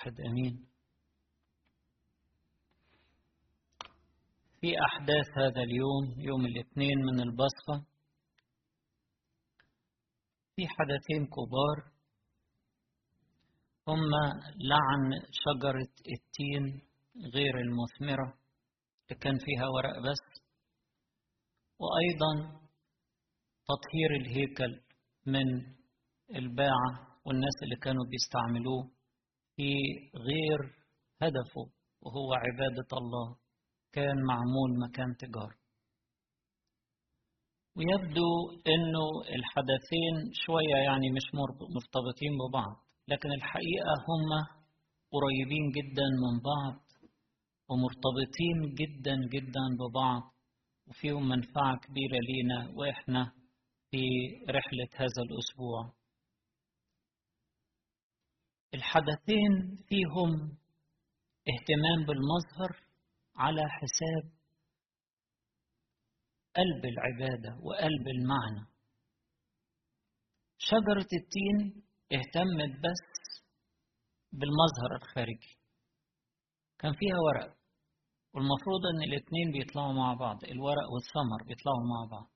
واحد أمين. في أحداث هذا اليوم يوم الاثنين من البصخة في حدثين كبار. هما لعن شجرة التين غير المثمرة اللي كان فيها ورق بس وأيضا تطهير الهيكل من الباعة والناس اللي كانوا بيستعملوه. في غير هدفه وهو عبادة الله. كان معمول مكان تجارة. ويبدو إنه الحدثين شوية يعني مش مرتبطين ببعض لكن الحقيقة هما قريبين جدا من بعض ومرتبطين جدا جدا ببعض وفيهم منفعة كبيرة لينا وإحنا في رحلة هذا الأسبوع. الحدثين فيهم اهتمام بالمظهر على حساب قلب العبادة وقلب المعنى. شجرة التين اهتمت بس بالمظهر الخارجي. كان فيها ورق والمفروض إن الاتنين بيطلعوا مع بعض الورق والثمر بيطلعوا مع بعض.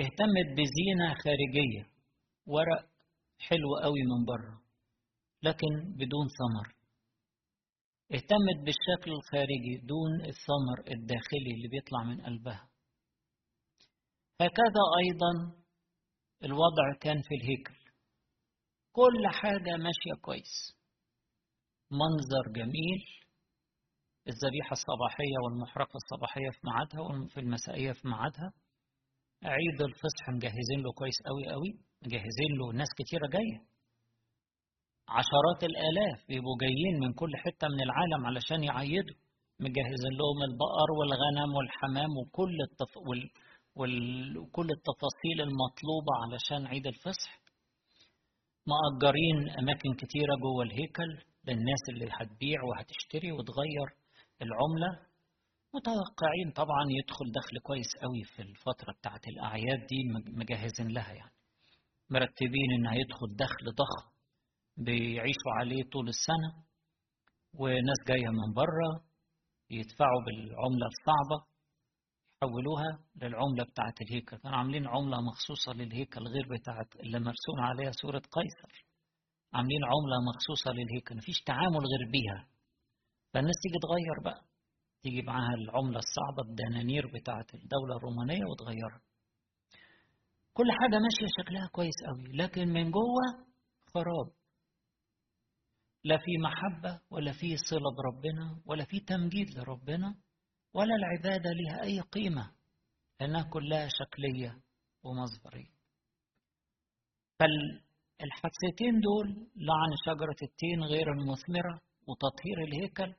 اهتمت بزينة خارجية ورق حلو قوي من بره. لكن بدون ثمر. اهتمت بالشكل الخارجي دون الثمر الداخلي اللي بيطلع من قلبها. هكذا أيضا الوضع كان في الهيكل. كل حاجة ماشية كويس. منظر جميل. الذبيحة الصباحية والمحرقة الصباحية في ميعادها وفي المسائية في ميعادها. عيد الفصح مجهزين له كويس قوي قوي مجهزين له ناس كتيرة جاية. عشرات الآلاف بيبقوا جايين من كل حتة من العالم علشان يعيدوا. مجهزين لهم البقر والغنم والحمام وكل التف... وال... وال... وكل التفاصيل المطلوبة علشان عيد الفصح. مأجرين أماكن كتيرة جوه الهيكل للناس اللي هتبيع وهتشتري وتغير العملة. متوقعين طبعا يدخل دخل كويس قوي في الفترة بتاعت الأعياد دي مجهزين لها يعني. مرتبين إن هيدخل دخل ضخم. بيعيشوا عليه طول السنة وناس جاية من بره يدفعوا بالعملة الصعبة يحولوها للعملة بتاعة الهيكل. كانوا عاملين عملة مخصوصة للهيكل غير بتاعة اللي مرسوم عليها صورة قيصر. عاملين عملة مخصوصة للهيكل مفيش تعامل غير بيها. فالناس تيجي تغير بقى. تيجي معاها العملة الصعبة الدنانير بتاعة الدولة الرومانية وتغيرها. كل حاجة ماشية شكلها كويس قوي لكن من جوه خراب. لا في محبة ولا في صلة بربنا ولا في تمجيد لربنا ولا العبادة لها أي قيمة. لأنها كلها شكلية ومظهرية فالحادثتين دول لعن شجرة التين غير المثمرة وتطهير الهيكل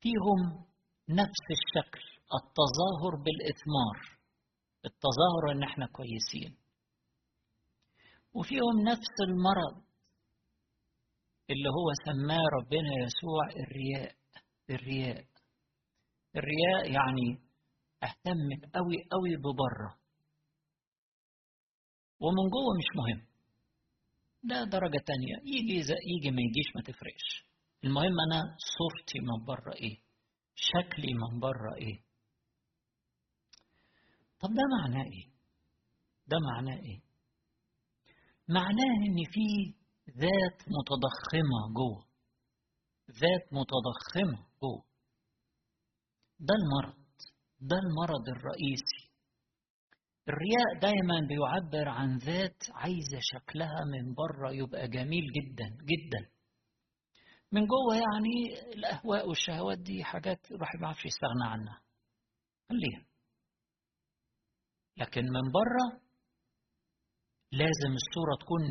فيهم نفس الشكل التظاهر بالإثمار التظاهر إن إحنا كويسين. وفيهم نفس المرض اللي هو سماه ربنا يسوع الرياء. الرياء. الرياء يعني أهتم قوي قوي ببره. ومن جوه مش مهم. ده درجة تانية. يجي يجي ما يجيش ما تفرقش. المهم أنا صورتي من بره إيه؟ شكلي من بره إيه؟ طب ده معناه إيه؟ ده معناه إيه؟ معناه إن في ذات متضخمة جوه ذات متضخمة جوه ده المرض ده المرض الرئيسي. الرياء دايما بيعبر عن ذات عايزة شكلها من بره يبقى جميل جدا جدا. من جوه يعني الأهواء والشهوات دي حاجات الواحد ما يستغنى عنها. خليها. لكن من بره لازم الصورة تكون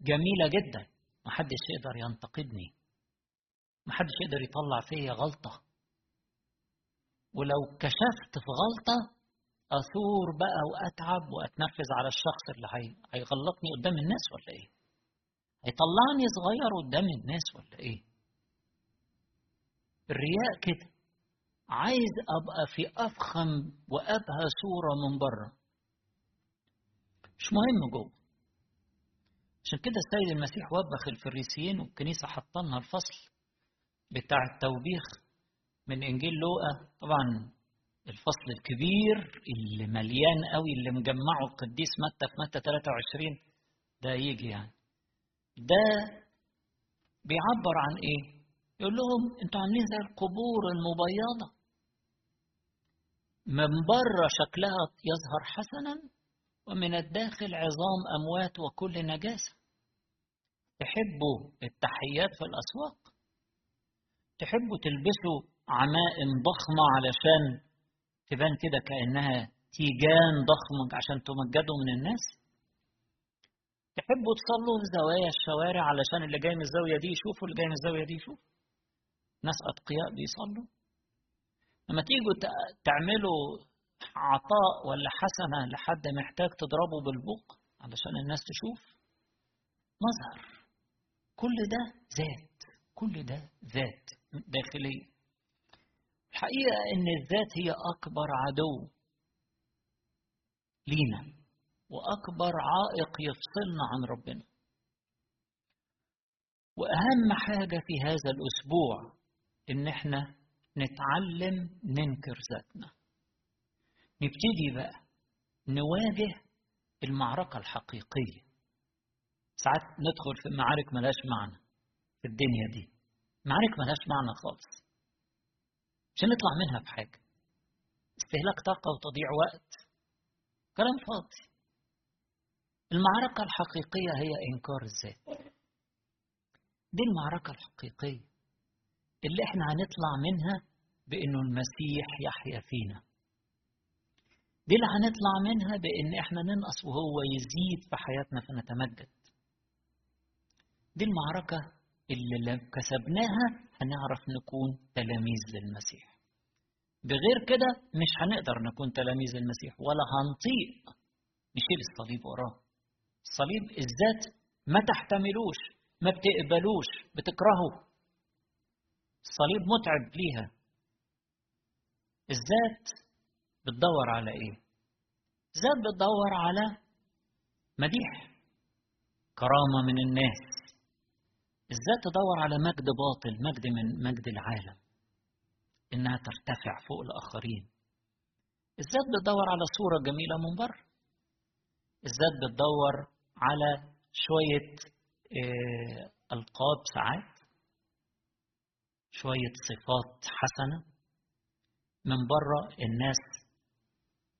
جميلة جدا. محدش يقدر ينتقدني. محدش يقدر يطلع فيا غلطة. ولو كشفت في غلطة أثور بقى وأتعب وأتنرفز على الشخص اللي هي... هيغلطني قدام الناس ولا إيه؟ هيطلعني صغير قدام الناس ولا إيه؟ الرياء كده. عايز أبقى في أفخم وأبهى صورة من بره. مش مهم جوه. عشان كده السيد المسيح وبخ الفريسيين والكنيسة حطلنا الفصل بتاع التوبيخ من إنجيل لوقا. طبعا الفصل الكبير اللي مليان قوي اللي مجمعه القديس متى في متى 23 ده يجي يعني. ده بيعبر عن إيه؟ يقول لهم أنتوا عاملين زي القبور المبيضة. من بره شكلها يظهر حسنا ومن الداخل عظام أموات وكل نجاسة. تحبوا التحيات في الأسواق؟ تحبوا تلبسوا عمائم ضخمة علشان تبان كده كأنها تيجان ضخمه عشان تمجدوا من الناس؟ تحبوا تصلوا في زوايا الشوارع علشان اللي جاي من الزاوية دي يشوفوا اللي جاي من الزاوية دي يشوف ناس أتقياء بيصلوا؟ لما تيجوا تعملوا عطاء ولا حسنة لحد محتاج تضربه بالبوق علشان الناس تشوف؟ مظهر. كل ده ذات كل ده ذات داخلية. الحقيقة إن الذات هي أكبر عدو لينا وأكبر عائق يفصلنا عن ربنا. وأهم حاجة في هذا الأسبوع إن إحنا نتعلم ننكر ذاتنا. نبتدي بقى نواجه المعركة الحقيقية. ساعات ندخل في معارك ملاش معنى في الدنيا دي. معارك ملاش معنى خالص. عشان نطلع منها بحاجة. استهلاك طاقة وتضييع وقت. كلام فاضي. المعركة الحقيقية هي إنكار الذات. دي المعركة الحقيقية اللي إحنا هنطلع منها بأنه المسيح يحيا فينا. دي اللي هنطلع منها بأن إحنا ننقص وهو يزيد في حياتنا فنتمجد. دي المعركة اللي لو كسبناها هنعرف نكون تلاميذ للمسيح. بغير كده مش هنقدر نكون تلاميذ المسيح ولا هنطيق نشيل الصليب وراه. الصليب الذات ما تحتملوش ما بتقبلوش بتكرهه. الصليب متعب ليها. الذات بتدور على إيه؟ الذات بتدور على مديح كرامة من الناس. الذات تدور على مجد باطل مجد من مجد العالم إنها ترتفع فوق الآخرين. الذات بتدور على صورة جميلة من بره الذات بتدور على شوية ألقاب ساعات. شوية صفات حسنة. من بره الناس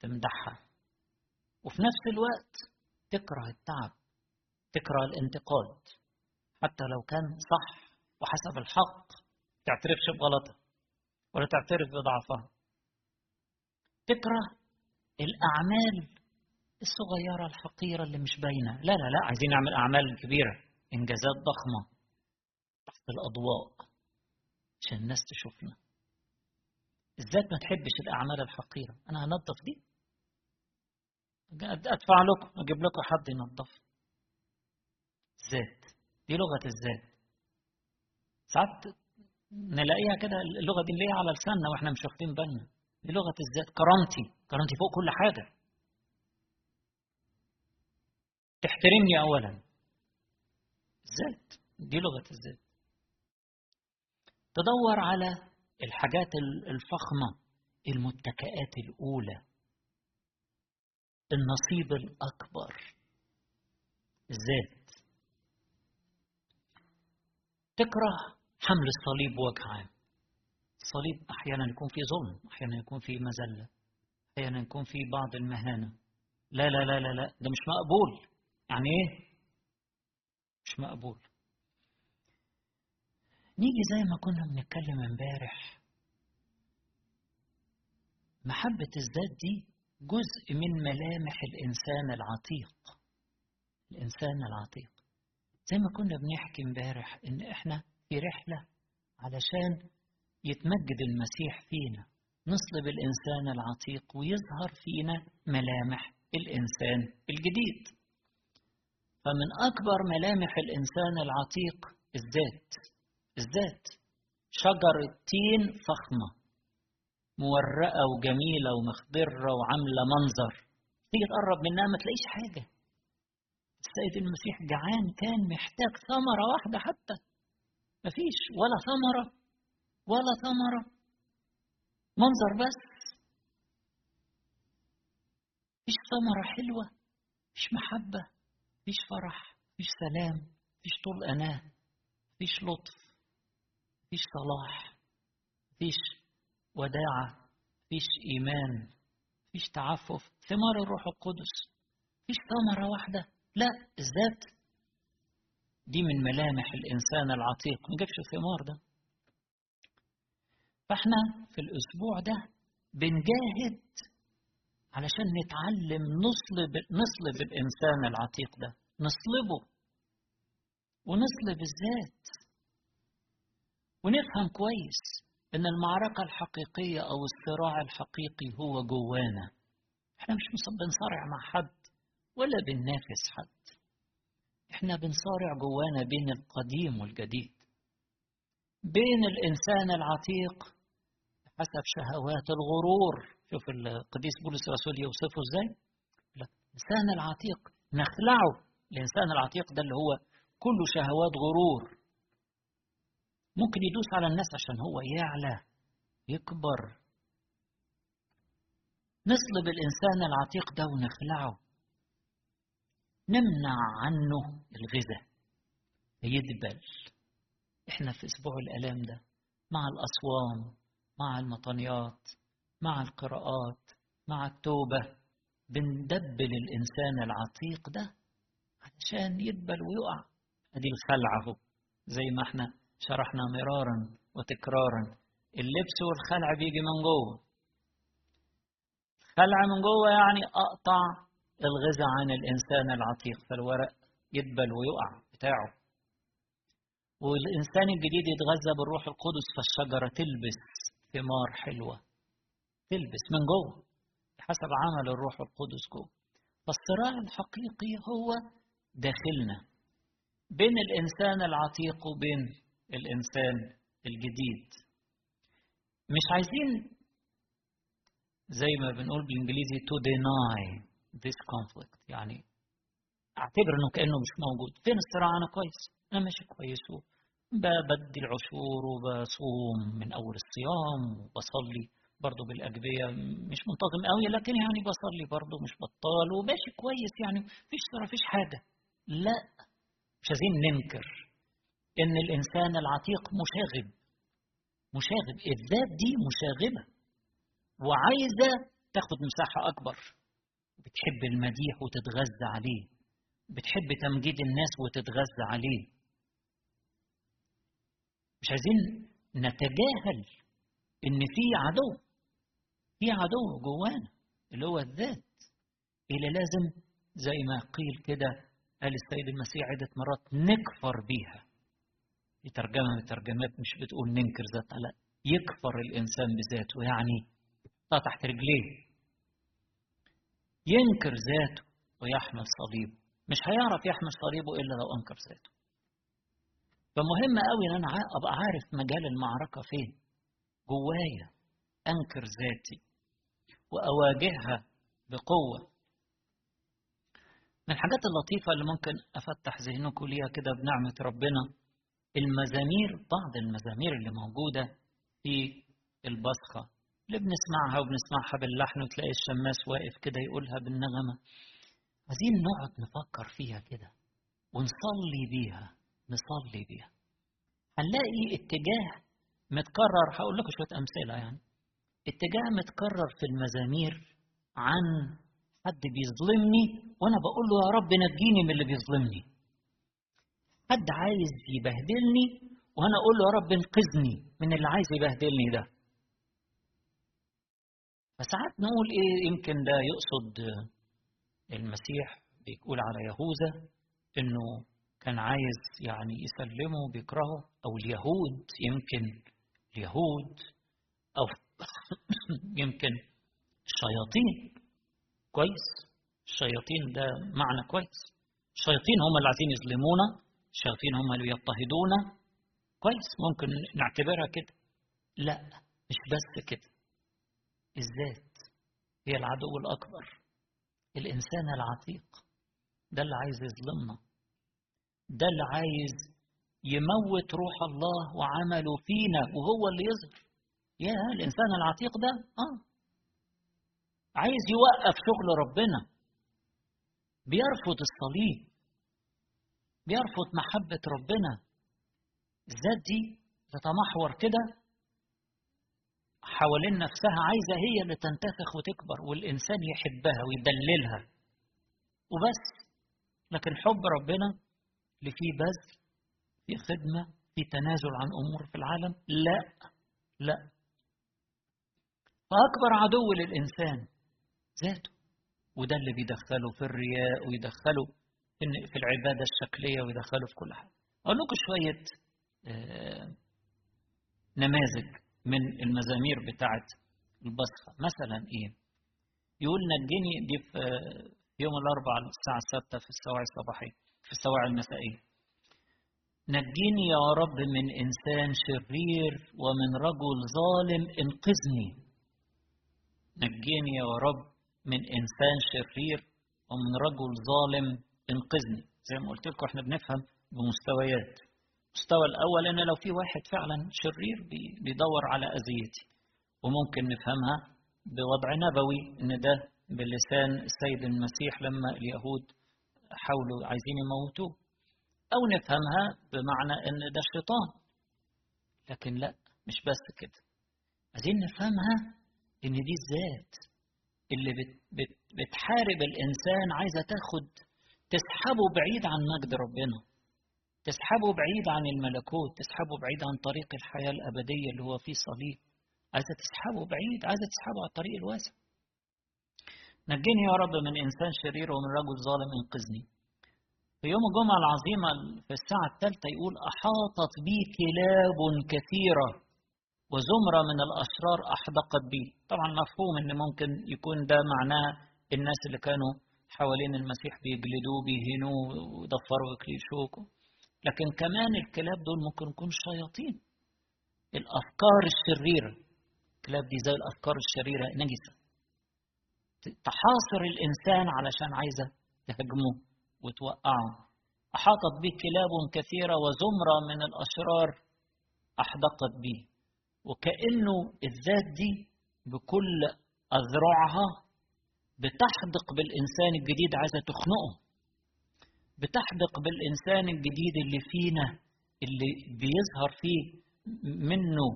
تمدحها. وفي نفس الوقت تكره التعب تكره الانتقاد. حتى لو كان صح وحسب الحق تعترفش بغلطها ولا تعترف بضعفها. تكره الأعمال الصغيرة الحقيرة اللي مش باينة. لا لا لا عايزين نعمل أعمال كبيرة. إنجازات ضخمة تحت الأضواء عشان الناس تشوفنا. الذات ما تحبش الأعمال الحقيرة أنا هنظف دي. أدفع لكم أجيب لكم حد ينظف. الذات دي لغة الذات ساعات نلاقيها كده اللغة دي نلاقيها على لساننا وإحنا مش واخدين بالنا. دي لغة الذات كرامتي. كرامتي فوق كل حاجة. تحترمني أولا. الذات دي لغة الذات تدور على الحاجات الفخمة المتكئات الأولى. النصيب الأكبر. الذات تكره حمل الصليب بوجه عام الصليب أحيانا يكون فيه ظلم أحيانا يكون فيه مذلة أحيانا يكون فيه بعض المهانة. لا لا لا لا لا ده مش مقبول. يعني إيه؟ مش مقبول. نيجي زي ما كنا بنتكلم امبارح. محبة الذات دي جزء من ملامح الإنسان العتيق. الإنسان العتيق. زي ما كنا بنحكي امبارح إن إحنا في رحلة علشان يتمجد المسيح فينا نصلب الإنسان العتيق ويظهر فينا ملامح الإنسان الجديد. فمن أكبر ملامح الإنسان العتيق الذات الذات شجرة تين فخمة. مورقة وجميلة ومخضرة وعاملة منظر. تيجي تقرب منها ما تلاقيش حاجة. السيد المسيح جعان كان محتاج ثمرة واحدة حتى. مفيش ولا ثمرة ولا ثمرة. منظر بس. مفيش ثمرة حلوة مفيش محبة مفيش فرح مفيش سلام مفيش طول أناة مفيش لطف مفيش صلاح مفيش وداعة مفيش إيمان مفيش تعفف ثمار الروح القدس مفيش ثمرة واحدة لا الذات. دي من ملامح الإنسان العتيق ما جابش الثمار ده. فإحنا في الأسبوع ده بنجاهد علشان نتعلم نصلب نصلب الإنسان العتيق ده نصلبه ونصلب الذات ونفهم كويس. إن المعركة الحقيقية أو الصراع الحقيقي هو جوانا. إحنا مش بنصارع مع حد ولا بننافس حد. إحنا بنصارع جوانا بين القديم والجديد. بين الإنسان العتيق حسب شهوات الغرور. شوف القديس بولس الرسول يوصفه إزاي؟ الإنسان العتيق نخلعه. الإنسان العتيق ده اللي هو كله شهوات غرور. ممكن يدوس على الناس عشان هو يعلى يكبر. نصلب الإنسان العتيق ده ونخلعه. نمنع عنه الغذاء. يدبل إحنا في أسبوع الألام ده مع الأصوام مع المطنيات مع القراءات مع التوبة بندبل الإنسان العتيق ده علشان يدبل ويقع. ادي الخلع أهو زي ما إحنا شرحنا مرارا وتكرارا. اللبس والخلع بيجي من جوه. خلع من جوه يعني أقطع الغذاء عن الإنسان العتيق فالورق يدبل ويقع بتاعه. والإنسان الجديد يتغذى بالروح القدس فالشجرة تلبس ثمار حلوة. تلبس من جوه حسب عمل الروح القدس جوه. فالصراع الحقيقي هو داخلنا بين الإنسان العتيق وبين الإنسان الجديد. مش عايزين زي ما بنقول بالإنجليزي to deny this conflict. يعني أعتبر إنه كأنه مش موجود. فين الصراع؟ أنا كويس. أنا ماشي كويس بدي العشور وبصوم من أول الصيام وبصلي برضه بالأجبية. مش منتظم قوي لكن يعني بصلي برضه مش بطال وماشي كويس يعني. مفيش صراع مفيش حاجة. لا. مش عايزين ننكر. إن الإنسان العتيق مشاغب. مشاغب. الذات دي مشاغبة. وعايزة تاخد مساحة أكبر. بتحب المديح وتتغذى عليه. بتحب تمجيد الناس وتتغذى عليه. مش عايزين نتجاهل إن في عدو. في عدو جوانا اللي هو الذات. اللي لازم زي ما قيل كده قال السيد المسيح عدة مرات نكفر بيها. ترجمة من الترجمات مش بتقول ننكر ذاتها لا. يكفر الإنسان بذاته يعني تحت رجليه. ينكر ذاته ويحمل صليبه. مش هيعرف يحمل صليبه إلا لو أنكر ذاته. فمهم قوي إن أنا أبقى عارف مجال المعركة فين. جوايا أنكر ذاتي وأواجهها بقوة. من الحاجات اللطيفة اللي ممكن أفتح ذهنكم ليها كده بنعمة ربنا المزامير بعض المزامير اللي موجودة في البصخة. اللي بنسمعها وبنسمعها باللحن وتلاقي الشماس واقف كده يقولها بالنغمة. عايزين نقعد نفكر فيها كده ونصلي بيها نصلي بيها. هنلاقي اتجاه متكرر هقول لكم شوية أمثلة يعني. اتجاه متكرر في المزامير عن حد بيظلمني وأنا بقول له يا رب نجيني من اللي بيظلمني. حد عايز يبهدلني وأنا أقول له يا رب انقذني من اللي عايز يبهدلني ده. فساعات نقول إيه يمكن ده يقصد المسيح بيقول على يهوذا إنه كان عايز يعني يسلمه بيكرهه أو اليهود يمكن اليهود أو يمكن الشياطين. كويس. الشياطين ده معنى كويس. الشياطين هم اللي عايزين يظلمونا. الشياطين هم اللي يضطهدونا. كويس ممكن نعتبرها كده. لا مش بس كده. الذات هي العدو الأكبر الإنسان العتيق. ده اللي عايز يظلمنا. ده اللي عايز يموت روح الله وعمله فينا وهو اللي يظهر. يا الإنسان العتيق ده آه. عايز يوقف شغل ربنا. بيرفض الصليب. بيرفض محبة ربنا. الذات دي تتمحور كده. حوالين نفسها عايزة هي اللي تنتفخ وتكبر والإنسان يحبها ويدللها. وبس. لكن حب ربنا اللي فيه بذل في خدمة في تنازل عن أمور في العالم لا لا. فأكبر عدو للإنسان ذاته. وده اللي بيدخله في الرياء ويدخله في العبادة الشكلية ويدخله في كل حاجة. أقول لكم شوية نماذج من المزامير بتاعت البصخة مثلا إيه؟ يقول نجني دي في يوم الأربعاء الساعة 6 في السواعي الصباحية في السواعي المسائية. نجيني يا رب من إنسان شرير ومن رجل ظالم انقذني. نجيني يا رب من إنسان شرير ومن رجل ظالم انقذني. زي ما قلت لكم إحنا بنفهم بمستويات. المستوى الأول أن لو في واحد فعلا شرير بيدور على أذيتي. وممكن نفهمها بوضع نبوي أن ده بلسان السيد المسيح لما اليهود حاولوا عايزين يموتوه. أو نفهمها بمعنى أن ده الشيطان لكن لا مش بس كده. عايزين نفهمها أن دي الذات اللي بت بت بتحارب الإنسان عايزة تاخد تسحبه بعيد عن مجد ربنا. تسحبه بعيد عن الملكوت. تسحبه بعيد عن طريق الحياة الأبدية اللي هو فيه صليب. عايزة تسحبه بعيد عايزة تسحبه على الطريق الواسع. نجني يا رب من إنسان شرير ومن رجل ظالم انقذني. في يوم الجمعة العظيمة في الساعة الثالثة يقول أحاطت بي كلاب كثيرة وزمرة من الأشرار أحدقت بي. طبعا مفهوم أن ممكن يكون ده معناه الناس اللي كانوا حوالين المسيح بيجلدوه بيهنوه ويضفروا ويكليشوه لكن كمان الكلاب دول ممكن يكونوا شياطين. الأفكار الشريرة. الكلاب دي زي الأفكار الشريرة نجسة. تحاصر الإنسان علشان عايزة تهاجمه وتوقعه. أحاطت به كلاب كثيرة وزمرة من الأشرار أحدقت به. وكأنه الذات دي بكل أذرعها بتحدق بالإنسان الجديد عايزة تخنقه. بتحدق بالإنسان الجديد اللي فينا اللي بيظهر فيه منه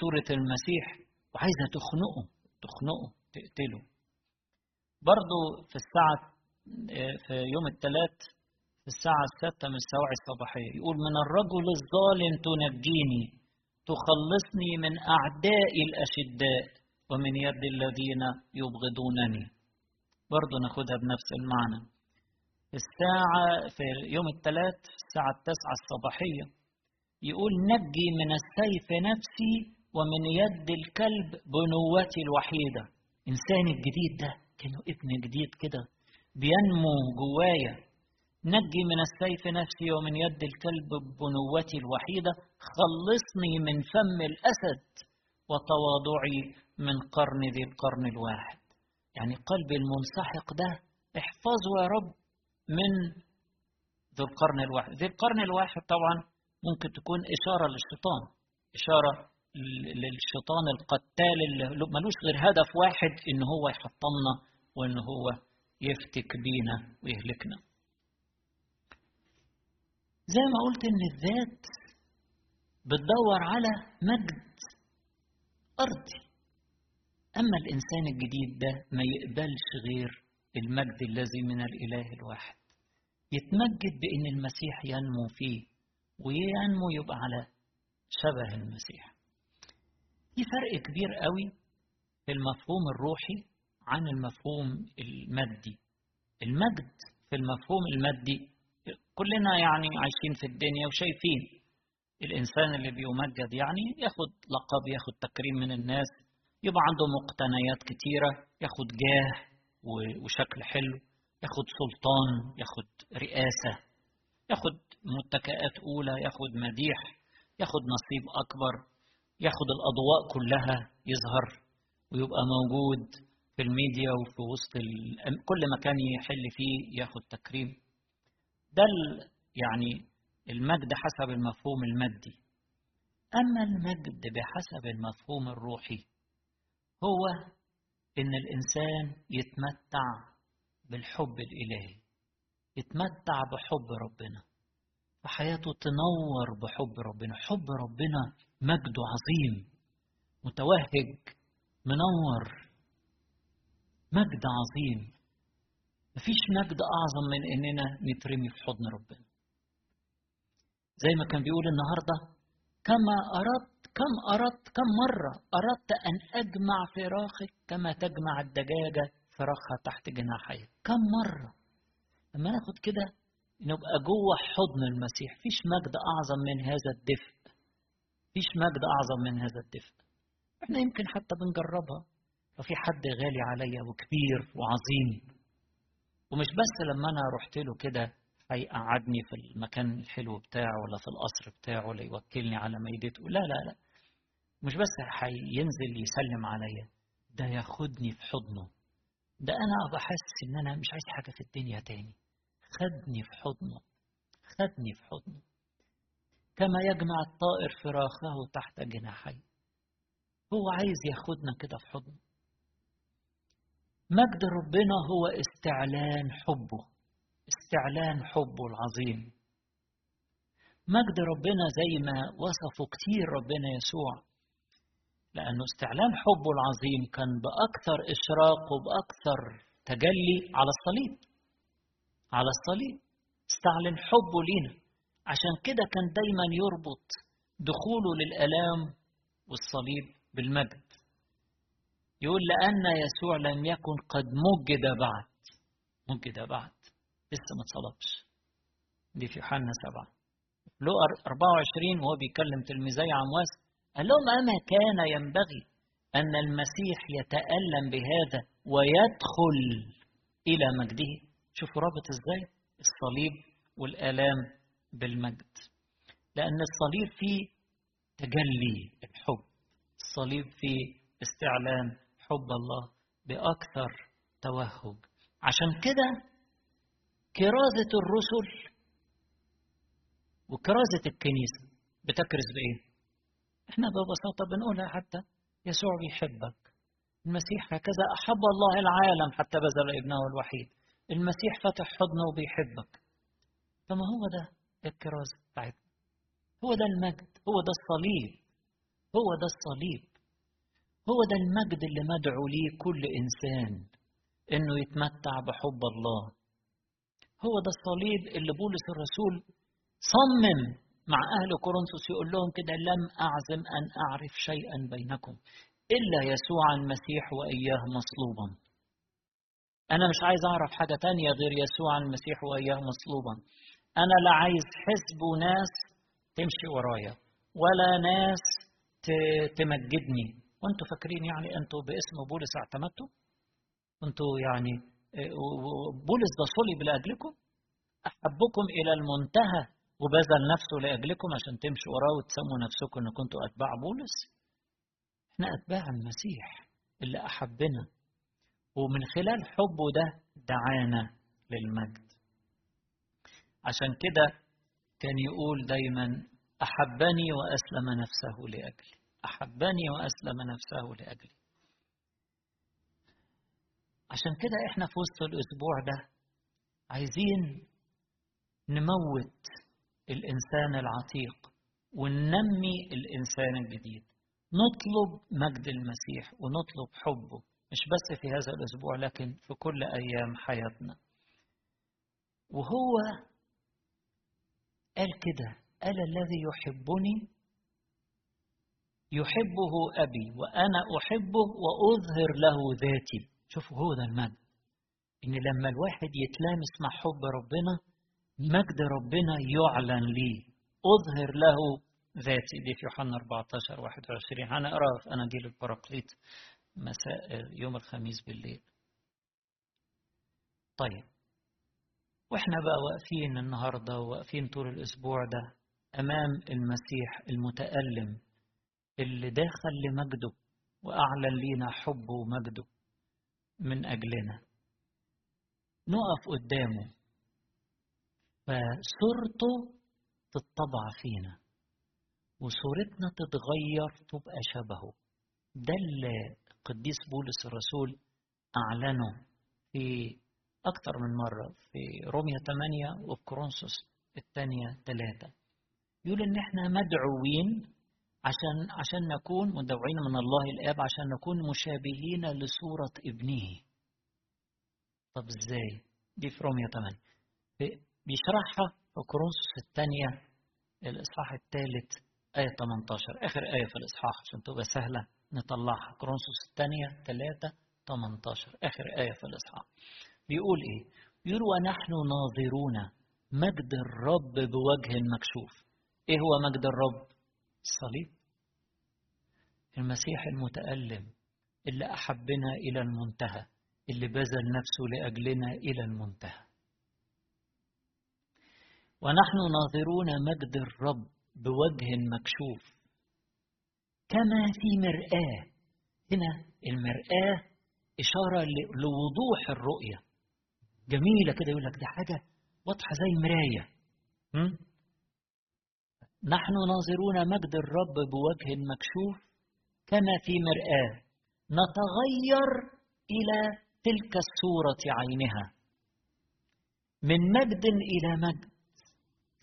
صورة المسيح وعايزة تخنقه تخنقه تقتله. برضو في الساعة في يوم الثلاث في الساعة الستة من السواعي الصباحية يقول من الرجل الظالم تنجيني تخلصني من أعدائي الأشداء. ومن يد الذين يبغضونني. برضو ناخدها بنفس المعنى. الساعة في يوم الثلاث الساعة التاسعة الصباحية يقول نجي من السيف نفسي ومن يد الكلب بنوتي الوحيدة. إنسان الجديد ده كأنه ابن جديد كده بينمو جوايا. نجي من السيف نفسي ومن يد الكلب بنوتي الوحيدة خلصني من فم الأسد وتواضعي من قرن ذي القرن الواحد. يعني قلبي المنسحق ده احفظه يا رب من ذو القرن الواحد. ذي القرن الواحد طبعا ممكن تكون إشارة للشيطان. إشارة للشيطان القتال اللي ملوش غير هدف واحد إن هو يحطمنا وإن هو يفتك بينا ويهلكنا. زي ما قلت إن الذات بتدور على مجد أرضي. أما الإنسان الجديد ده ما يقبلش غير المجد الذي من الإله الواحد. يتمجد بأن المسيح ينمو فيه وينمو يبقى على شبه المسيح. في فرق كبير قوي في المفهوم الروحي عن المفهوم المادي. المجد في المفهوم المادي كلنا يعني عايشين في الدنيا وشايفين الإنسان اللي بيمجد يعني ياخد لقب ياخد تكريم من الناس يبقى عنده مقتنيات كتيرة ياخد جاه وشكل حلو ياخد سلطان ياخد رئاسة ياخد متكئات أولى ياخد مديح ياخد نصيب أكبر ياخد الأضواء كلها يظهر ويبقى موجود في الميديا وفي وسط كل مكان يحل فيه ياخد تكريم. ده يعني المجد حسب المفهوم المادي. أما المجد بحسب المفهوم الروحي هو إن الإنسان يتمتع بالحب الإلهي يتمتع بحب ربنا. وحياته تنور بحب ربنا. حب ربنا مجده عظيم متوهج منور مجد عظيم. مفيش مجد أعظم من إننا نترمي في حضن ربنا. زي ما كان بيقول النهاردة كما أردت كم أردت كم مرة أردت أن أجمع فراخك كما تجمع الدجاجة فراخها تحت جناحيها كم مرة؟ لما ناخد كده نبقى جوه حضن المسيح. فيش مجد أعظم من هذا الدفء. فيش مجد أعظم من هذا الدفء. إحنا يمكن حتى بنجربها. لو في حد غالي عليا وكبير وعظيم ومش بس لما أنا رحت له كده هيقعدني في المكان الحلو بتاعه ولا في القصر بتاعه ولا يوكلني على ميدته لا لا لا. مش بس هينزل يسلم عليا ده ياخدني في حضنه. ده أنا بحس إن أنا مش عايز حاجة في الدنيا تاني. خدني في حضنه خدني في حضنه. كما يجمع الطائر فراخه تحت جناحيه هو عايز ياخدنا كده في حضنه. مجد ربنا هو استعلان حبه. استعلان حبه العظيم. مجد ربنا زي ما وصفه كتير ربنا يسوع لأنه استعلان حبه العظيم كان بأكثر إشراق وبأكثر تجلي على الصليب على الصليب. استعلن حبه لينا. عشان كده كان دايما يربط دخوله للآلام والصليب بالمجد. يقول لأن يسوع لم يكن قد مجد بعد مجد بعد. لسه ما اتصلبش دي في يوحنا سبعة. لو 24 وهو بيكلم تلميذي عمواس قال لهم أما كان ينبغي أن المسيح يتألم بهذا ويدخل إلى مجده؟ شوفوا رابط إزاي؟ الصليب والآلام بالمجد. لأن الصليب فيه تجلي الحب الصليب فيه استعلان حب الله بأكثر توهج. عشان كده كرازة الرسل وكرازة الكنيسة. بتكرز بإيه؟ إحنا ببساطة بنقولها حتى يسوع بيحبك. المسيح هكذا أحب الله العالم حتى بذل ابنه الوحيد. المسيح فتح حضنه وبيحبك. فما هو ده الكرازة بتاعتنا؟ هو ده المجد. هو ده الصليب. هو ده الصليب. هو ده المجد اللي مدعو ليه كل إنسان إنه يتمتع بحب الله. هو ده الصليب اللي بولس الرسول صمم مع أهل كورنثوس يقول لهم كده لم أعزم أن أعرف شيئا بينكم إلا يسوع المسيح وإياه مصلوبا. أنا مش عايز أعرف حاجة تانية غير يسوع المسيح وإياه مصلوبا. أنا لا عايز حزب وناس تمشي ورايا ولا ناس تمجدني. وأنتوا فاكرين يعني أنتوا باسم بولس اعتمدتوا؟ أنتوا يعني بولس ده صلب لأجلكم؟ أحبكم إلى المنتهى وبذل نفسه لأجلكم عشان تمشوا وراه وتسموا نفسكم إن كنتوا أتباع بولس؟ إحنا أتباع المسيح اللي أحبنا. ومن خلال حبه ده دعانا للمجد. عشان كده كان يقول دايما أحبني وأسلم نفسه لأجلي. أحبني وأسلم نفسه لأجلي. عشان كده إحنا في وسط الأسبوع ده عايزين نموت الإنسان العتيق وننمي الإنسان الجديد. نطلب مجد المسيح ونطلب حبه مش بس في هذا الأسبوع لكن في كل أيام حياتنا. وهو قال كده قال الذي يحبني؟ يحبه أبي وأنا أحبه وأظهر له ذاتي. شوفوا هو ده المجد إن لما الواحد يتلامس مع حب ربنا مجد ربنا يعلن ليه أظهر له ذاتي. دي في يوحنا 14 21 هنقرا في اناجيل البراقليط مساء يوم الخميس بالليل. طيب. وإحنا بقى واقفين النهارده واقفين طول الأسبوع ده أمام المسيح المتألم اللي داخل لمجده وأعلن لينا حبه ومجده. من أجلنا. نقف قدامه. فصورته تطبع فينا. وصورتنا تتغير تبقى شبهه. ده اللي القديس بولس الرسول أعلنه في أكثر من مرة في روميا 8 وفي كورنثوس الثانية 3 يقول إن إحنا مدعوين عشان عشان نكون مدعوين من الله الآب عشان نكون مشابهين لصورة ابنه. طب إزاي؟ دي في روميا 8 بيشرحها في كورنثوس الثانية الإصحاح الثالث آية 18 آخر آية في الإصحاح عشان تبقى سهلة نطلعها كورنثوس الثانية 3 18 آخر آية في الإصحاح بيقول إيه؟ بيقول ونحن ناظرون مجد الرب بوجه مكشوف إيه هو مجد الرب؟ الصليب. المسيح المتألم اللي أحبنا إلى المنتهى اللي بذل نفسه لأجلنا إلى المنتهى. ونحن ناظرون مجد الرب بوجه مكشوف. كما في مرآة. هنا المرآة إشارة لوضوح الرؤية. جميلة كده يقول لك دي حاجة واضحة زي مراية? نحن ناظرون مجد الرب بوجه مكشوف كما في مرآة. نتغير إلى تلك الصورة عينها. من مجد إلى مجد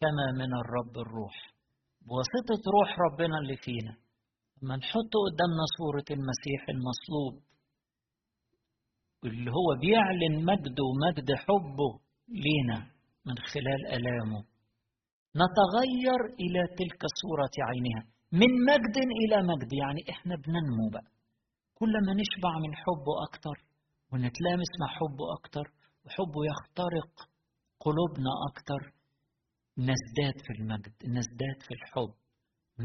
كما من الرب الروح. بواسطة روح ربنا اللي فينا. لما نحط قدامنا صورة المسيح المصلوب اللي هو بيعلن مجده ومجد حبه لينا من خلال ألامه. نتغير إلى تلك الصورة عينها. من مجد إلى مجد يعني إحنا بننمو بقى. كل ما نشبع من حبه أكتر ونتلامس مع حبه أكتر وحبه يخترق قلوبنا أكتر نزداد في المجد نزداد في الحب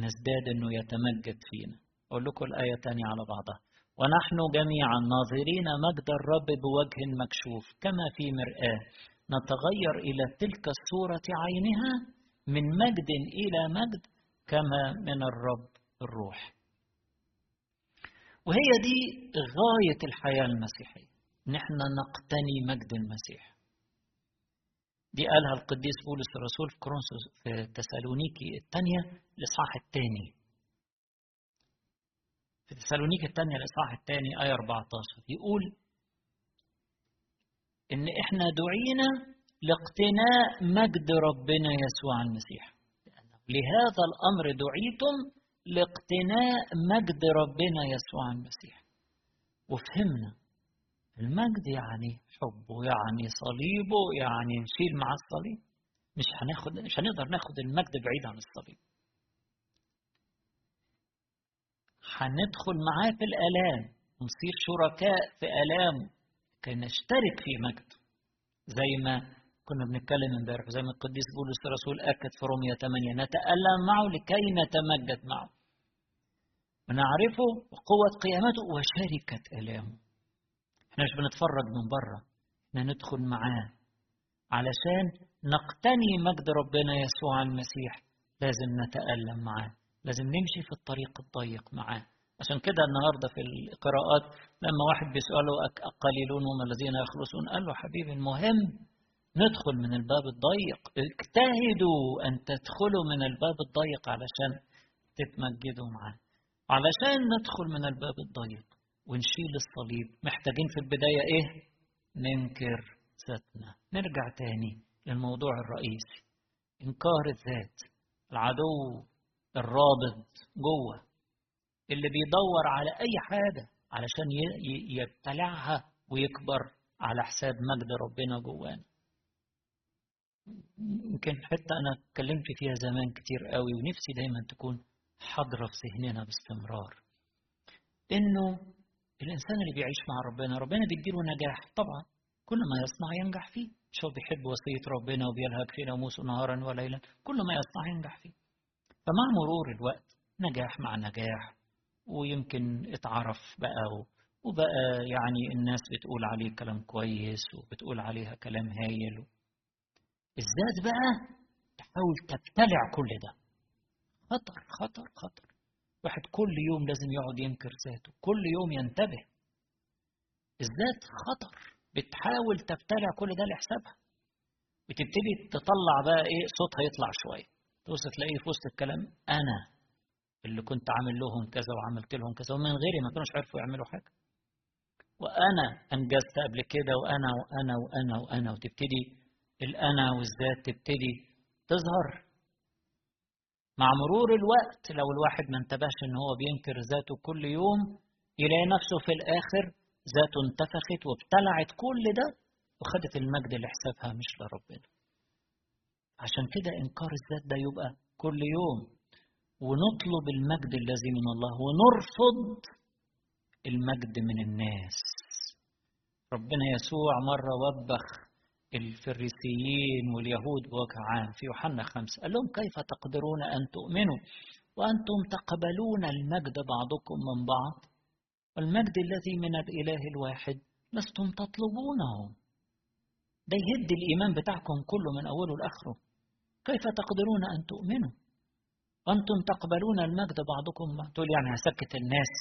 نزداد أنه يتمجد فينا. أقول لكم الآية تانية على بعضها. ونحن جميعا ناظرين مجد الرب بوجه مكشوف كما في مرآة. نتغير إلى تلك الصورة عينها من مجد إلى مجد كما من الرب الروح. وهي دي غاية الحياة المسيحية. نحن نقتني مجد المسيح. دي قالها القديس بولس الرسول في كورنثوس في تسالونيكي الثانية الإصحاح الثاني. في تسالونيكي الثانية الإصحاح الثاني آية 14 يقول إن إحنا دعينا لاقتناء مجد ربنا يسوع المسيح. لهذا الأمر دعيتم لاقتناء مجد ربنا يسوع المسيح. وفهمنا المجد يعني حبه يعني صليبه يعني نشيل مع الصليب. مش هناخد مش هنقدر ناخد المجد بعيد عن الصليب. هندخل معاه في الآلام ونصير شركاء في آلامه كي نشترك في مجده. زي ما كنا بنتكلم امبارح زي ما القديس بولس الرسول أكد في رومية 8 نتألم معه لكي نتمجد معه. ونعرفه وقوة قيامته وشركة آلامه. إحنا مش بنتفرج من بره إحنا ندخل معاه علشان نقتني مجد ربنا يسوع المسيح. لازم نتألم معاه لازم نمشي في الطريق الضيق معاه. عشان كده النهارده في القراءات لما واحد بيسأله قليلون هم الذين يخلصون؟ قال له حبيبي المهم ندخل من الباب الضيق. اجتهدوا أن تدخلوا من الباب الضيق علشان تتمجدوا معاه علشان ندخل من الباب الضيق ونشيل الصليب محتاجين في البداية إيه؟ ننكر ذاتنا. نرجع تاني للموضوع الرئيسي. إنكار الذات العدو الرابط جوه اللي بيدور على أي حاجة علشان يبتلعها ويكبر على حساب مجد ربنا جوانا. يمكن حتى أنا اتكلمت فيها زمان كتير قوي ونفسي دايما تكون حاضرة في ذهننا باستمرار. إنه الإنسان اللي بيعيش مع ربنا ربنا بيديله نجاح. طبعا كل ما يصنع ينجح فيه. شو بيحب وصية ربنا وبيلهج في ناموسه نهارا وليلا كل ما يصنع ينجح فيه. فمع مرور الوقت نجاح مع نجاح ويمكن اتعرف بقى وبقى يعني الناس بتقول عليه كلام كويس وبتقول عليها كلام هايل. الذات بقى تحاول تبتلع كل ده. خطر خطر خطر. واحد كل يوم لازم يقعد ينكر ذاته كل يوم ينتبه. الذات خطر بتحاول تبتلع كل ده لحسابها. بتبتدي تطلع بقى إيه صوتها يطلع شوية. توصل تلاقيه في وسط الكلام؟ أنا اللي كنت عامل لهم كذا وعملت لهم كذا ومن غيري ما كانوش عرفوا يعملوا حاجة. وأنا أنجزت قبل كده وأنا وأنا وأنا وأنا. وتبتدي الأنا والذات تبتدي تظهر. مع مرور الوقت لو الواحد ما انتبهش إن هو بينكر ذاته كل يوم يلاقي نفسه في الآخر ذاته انتفخت وابتلعت كل ده وخدت المجد لحسابها مش لربنا. عشان كده إنكار الذات ده يبقى كل يوم. ونطلب المجد الذي من الله ونرفض المجد من الناس. ربنا يسوع مرة وبخ الفريسيين واليهود بوجه عام في يوحنا خمسة. قال لهم كيف تقدرون أن تؤمنوا وأنتم تقبلون المجد بعضكم من بعض؟ والمجد الذي من الإله الواحد لستم تطلبونه. ده يهد الإيمان بتاعكم كله من أوله لآخره. كيف تقدرون أن تؤمنوا؟ وأنتم تقبلون المجد بعضكم تقول يعني هسكت الناس.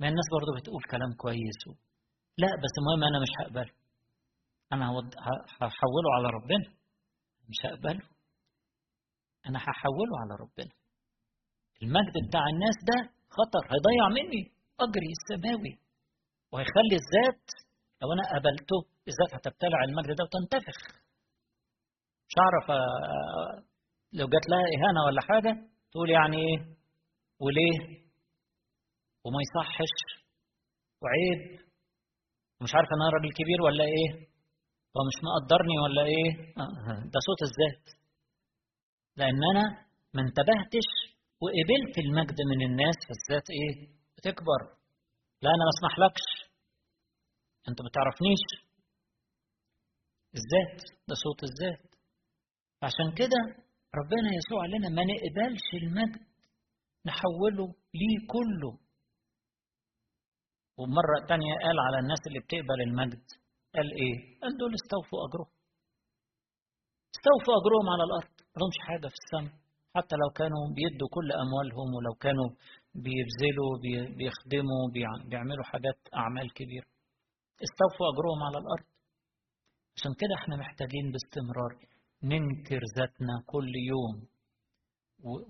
ما الناس برضه بتقول كلام كويس لا بس المهم أنا مش هقبله أنا هحوله على ربنا. مش هقبله. أنا هحوله على ربنا. المجد بتاع الناس ده خطر. هيضيع مني أجري السماوي. وهيخلي الذات لو أنا قبلته الذات هتبتلع المجد ده وتنتفخ. مش هعرف لو جات لها إهانة ولا حاجة تقول يعني إيه؟ وليه؟ وما يصحش. وعيب. ومش عارف أنا راجل كبير ولا إيه؟ هو مش مقدرني ولا إيه؟ ده صوت الذات. لأن أنا ما انتبهتش وقبلت المجد من الناس فالذات إيه؟ بتكبر. لا أنا ما اسمحلكش أنت ما تعرفنيش الذات ده صوت الذات. عشان كده ربنا يسوع قال لنا ما نقبلش المجد نحوله ليه كله. ومرة تانية قال على الناس اللي بتقبل المجد قال إيه؟ قال دول استوفوا أجرهم. استوفوا أجرهم على الأرض. ملهمش حاجة في السماء. حتى لو كانوا بيدوا كل أموالهم ولو كانوا بيبذلوا بيخدموا بيعملوا حاجات أعمال كبيرة. استوفوا أجرهم على الأرض. عشان كده إحنا محتاجين باستمرار ننكر ذاتنا كل يوم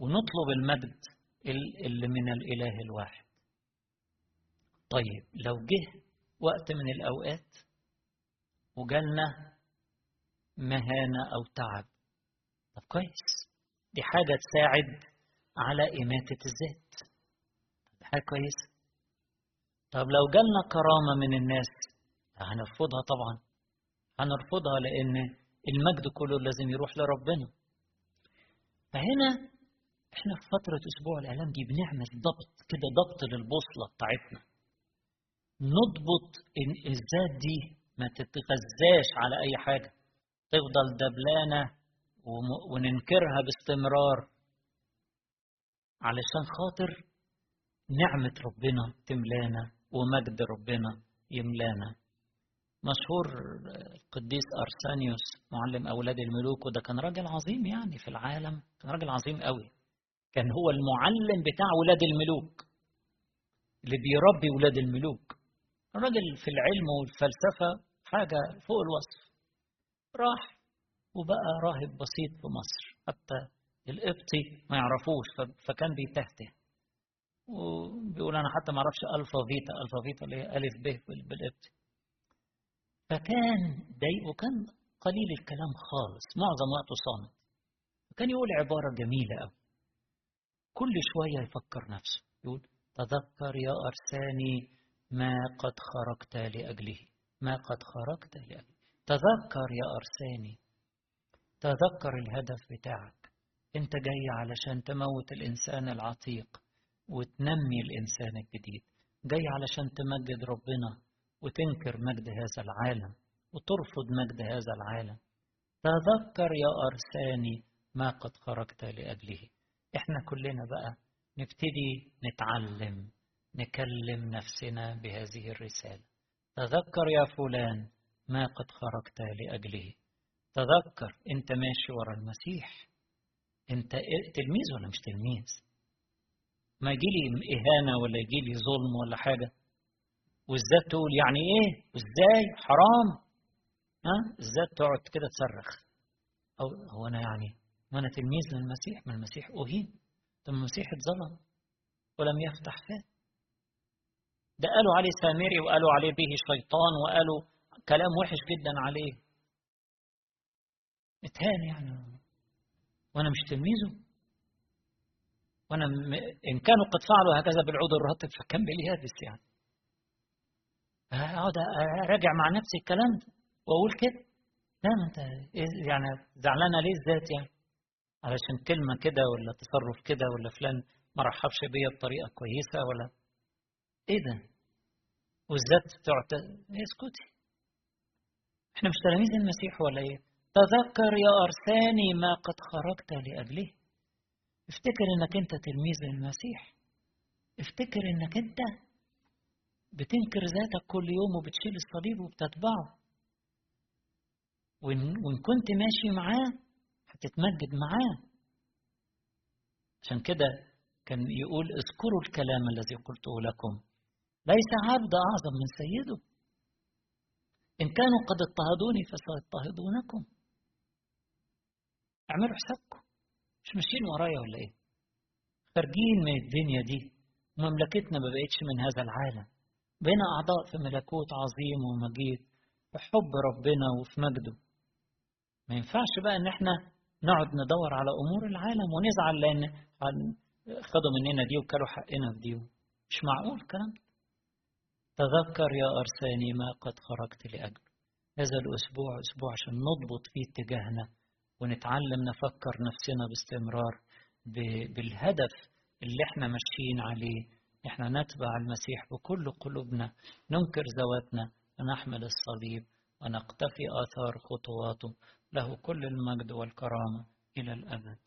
ونطلب المجد اللي من الإله الواحد. طيب لو جه وقت من الأوقات وجالنا مهانة أو تعب. طب كويس. دي حاجة تساعد على إماتة الذات. دي حاجة كويسة. طب لو جالنا كرامة من الناس هنرفضها طبعا. هنرفضها لأن المجد كله لازم يروح لربنا. فهنا إحنا في فترة أسبوع الإعلام دي بنعمل ضبط كده ضبط للبوصلة بتاعتنا. نضبط الذات دي ما تتغذاش على أي حاجة. تفضل دبلانة وننكرها باستمرار. علشان خاطر نعمة ربنا تملانا ومجد ربنا يملانا. مشهور القديس أرسانيوس معلم أولاد الملوك وده كان راجل عظيم يعني في العالم كان راجل عظيم قوي. كان هو المعلم بتاع ولاد الملوك اللي بيربي ولاد الملوك. راجل في العلم والفلسفة حاجة فوق الوصف. راح وبقى راهب بسيط في مصر. حتى القبطي ما يعرفوش فكان بيتهته. وبيقول أنا حتى ما أعرفش ألفا فيتا ألفا فيتا اللي هي ألف ب بالقبطي. فكان ضايق وكان قليل الكلام خالص. معظم وقته صامت. وكان يقول عبارة جميلة أوي. كل شوية يفكر نفسه. يقول تذكر يا أرساني ما قد خرجت لأجله ما قد خرجت لأجله. تذكر يا أرساني تذكر الهدف بتاعك. أنت جاي علشان تموت الإنسان العتيق وتنمي الإنسان الجديد. جاي علشان تمجد ربنا وتنكر مجد هذا العالم وترفض مجد هذا العالم. تذكر يا أرساني ما قد خرجت لأجله. إحنا كلنا بقى نبتدي نتعلم. نكلم نفسنا بهذه الرسالة. تذكر يا فلان ما قد خرجت لأجله. تذكر أنت ماشي ورا المسيح. أنت تلميذ ولا مش تلميذ؟ ما يجيلي إهانة ولا يجيلي ظلم ولا حاجة؟ والذات تقول يعني إيه؟ وازاي حرام. ها؟ الذات تقعد كده تصرخ. أو هو أنا يعني ما أنا تلميذ للمسيح ما المسيح أهين. طب المسيح اتظلم ولم يفتح فاه ده قالوا عليه سامري وقالوا عليه به شيطان وقالوا كلام وحش جدا عليه. اتهان يعني. وأنا مش تلميذه. وأنا م... إن كانوا قد فعلوا هكذا بالعود الرطب فكم باليابس يعني. أقعد أراجع مع نفسي الكلام ده وأقول كده؟ لا ما أنت يعني زعلانه ليه الذات يعني. علشان كلمة كده ولا تصرف كده ولا فلان ما رحبش بيا بطريقة كويسة ولا إيه ده والذات تقعد اسكتي إحنا مش تلاميذ المسيح ولا إيه؟ تذكر يا أرساني ما قد خرجت لأجله. افتكر إنك أنت تلميذ للمسيح افتكر إنك أنت بتنكر ذاتك كل يوم وبتشيل الصليب وبتتبعه وإن كنت ماشي معاه هتتمجد معاه. عشان كده كان يقول اذكروا الكلام الذي قلته لكم. ليس عبد أعظم من سيده. إن كانوا قد اضطهدوني فسيضطهدونكم. اعملوا حسابكم. مش ماشيين ورايا ولا إيه؟ خارجين من الدنيا دي. مملكتنا ما بقتش من هذا العالم. بقينا أعضاء في ملكوت عظيم ومجيد. في حب ربنا وفي مجده. ما ينفعش بقى إن إحنا نقعد ندور على أمور العالم ونزعل لأن خدوا مننا دي وكلوا حقنا في دي. مش معقول الكلام تذكر يا أرساني ما قد خرجت لاجله هذا الأسبوع أسبوع عشان نضبط فيه اتجاهنا ونتعلم نفكر نفسنا باستمرار بالهدف اللي إحنا ماشيين عليه. إحنا نتبع المسيح بكل قلوبنا ننكر ذواتنا ونحمل الصليب ونقتفي آثار خطواته. له كل المجد والكرامة إلى الأبد.